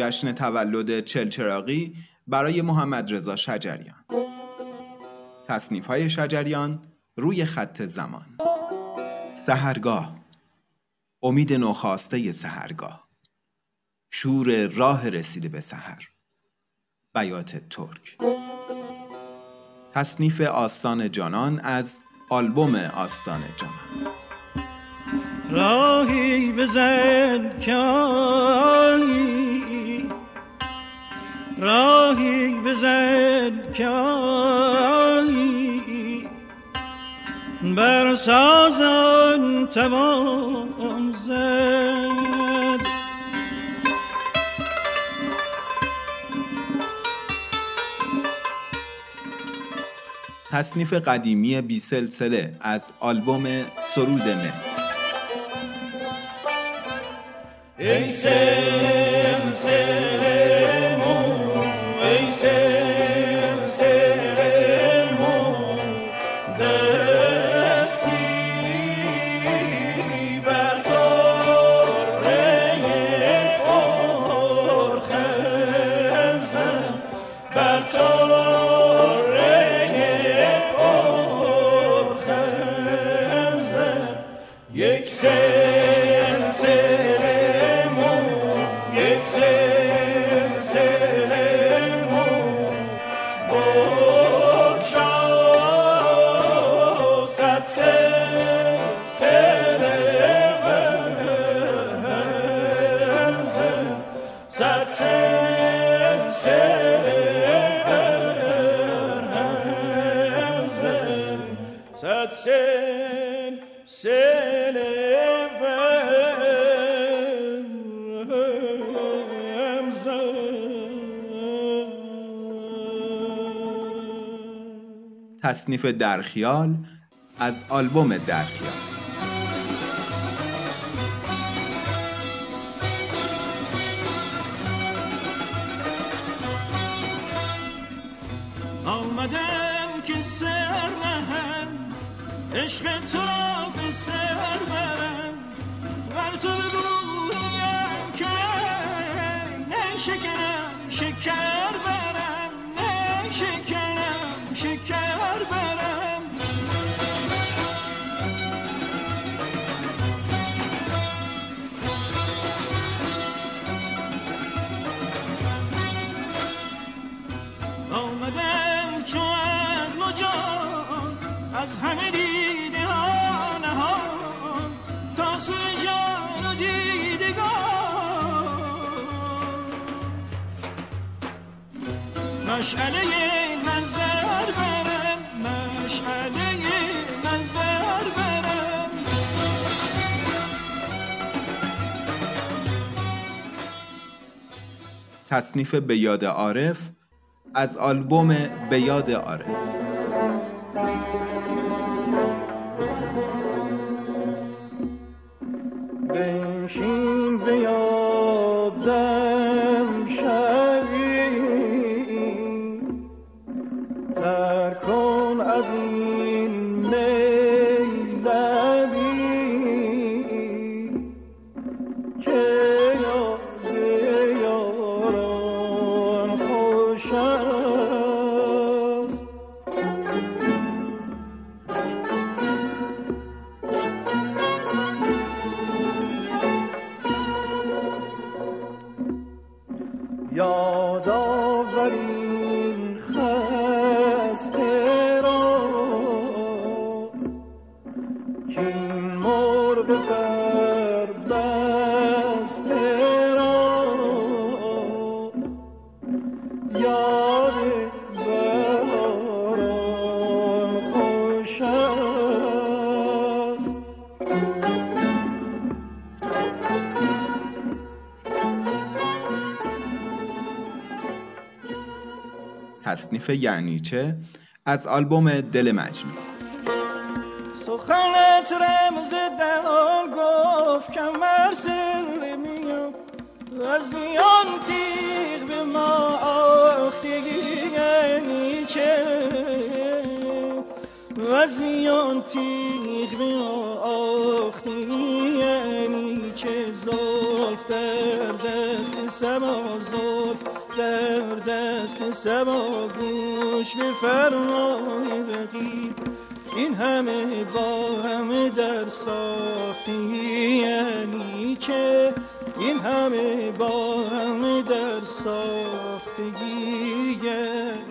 جشن تولد چلچراقی برای محمد رضا شجریان. تصنیف های شجریان روی خط زمان. سهرگاه امید نوخاسته سهرگاه شور راه رسیده به سحر. بیات ترک. تصنیف آستان جانان از آلبوم آستان جانان. راهی بزن که راهی بزن که بر سازن تمام زد. تصنیف قدیمی بی سلسله از آلبوم سرود مه ای سلسله بهم زن تصنیف درخیال از آلبوم درخیال آمدم که سر نهم. عشق تو را به سر برم بر تو بگویم که نه شکنم شکر برم نه شکنم شکر برم. آمدم چون مجان از همه دیده تصنیف به یاد عارف از آلبوم به یاد عارف. یاد تصنیف یعنی چه از آلبوم دل مجنون. سخنت رمز دهان گفت کمر سر میام از میان تیغ به ما آختگی یعنی چه؟ از میان تیغ به ما آختگی یعنی چه؟ زلف در دست سما زلف در دست سما گوش به فرمای رقیب. این همه با همه در ساختی یعنی چه؟ این همه با همه در ساختگی یعنی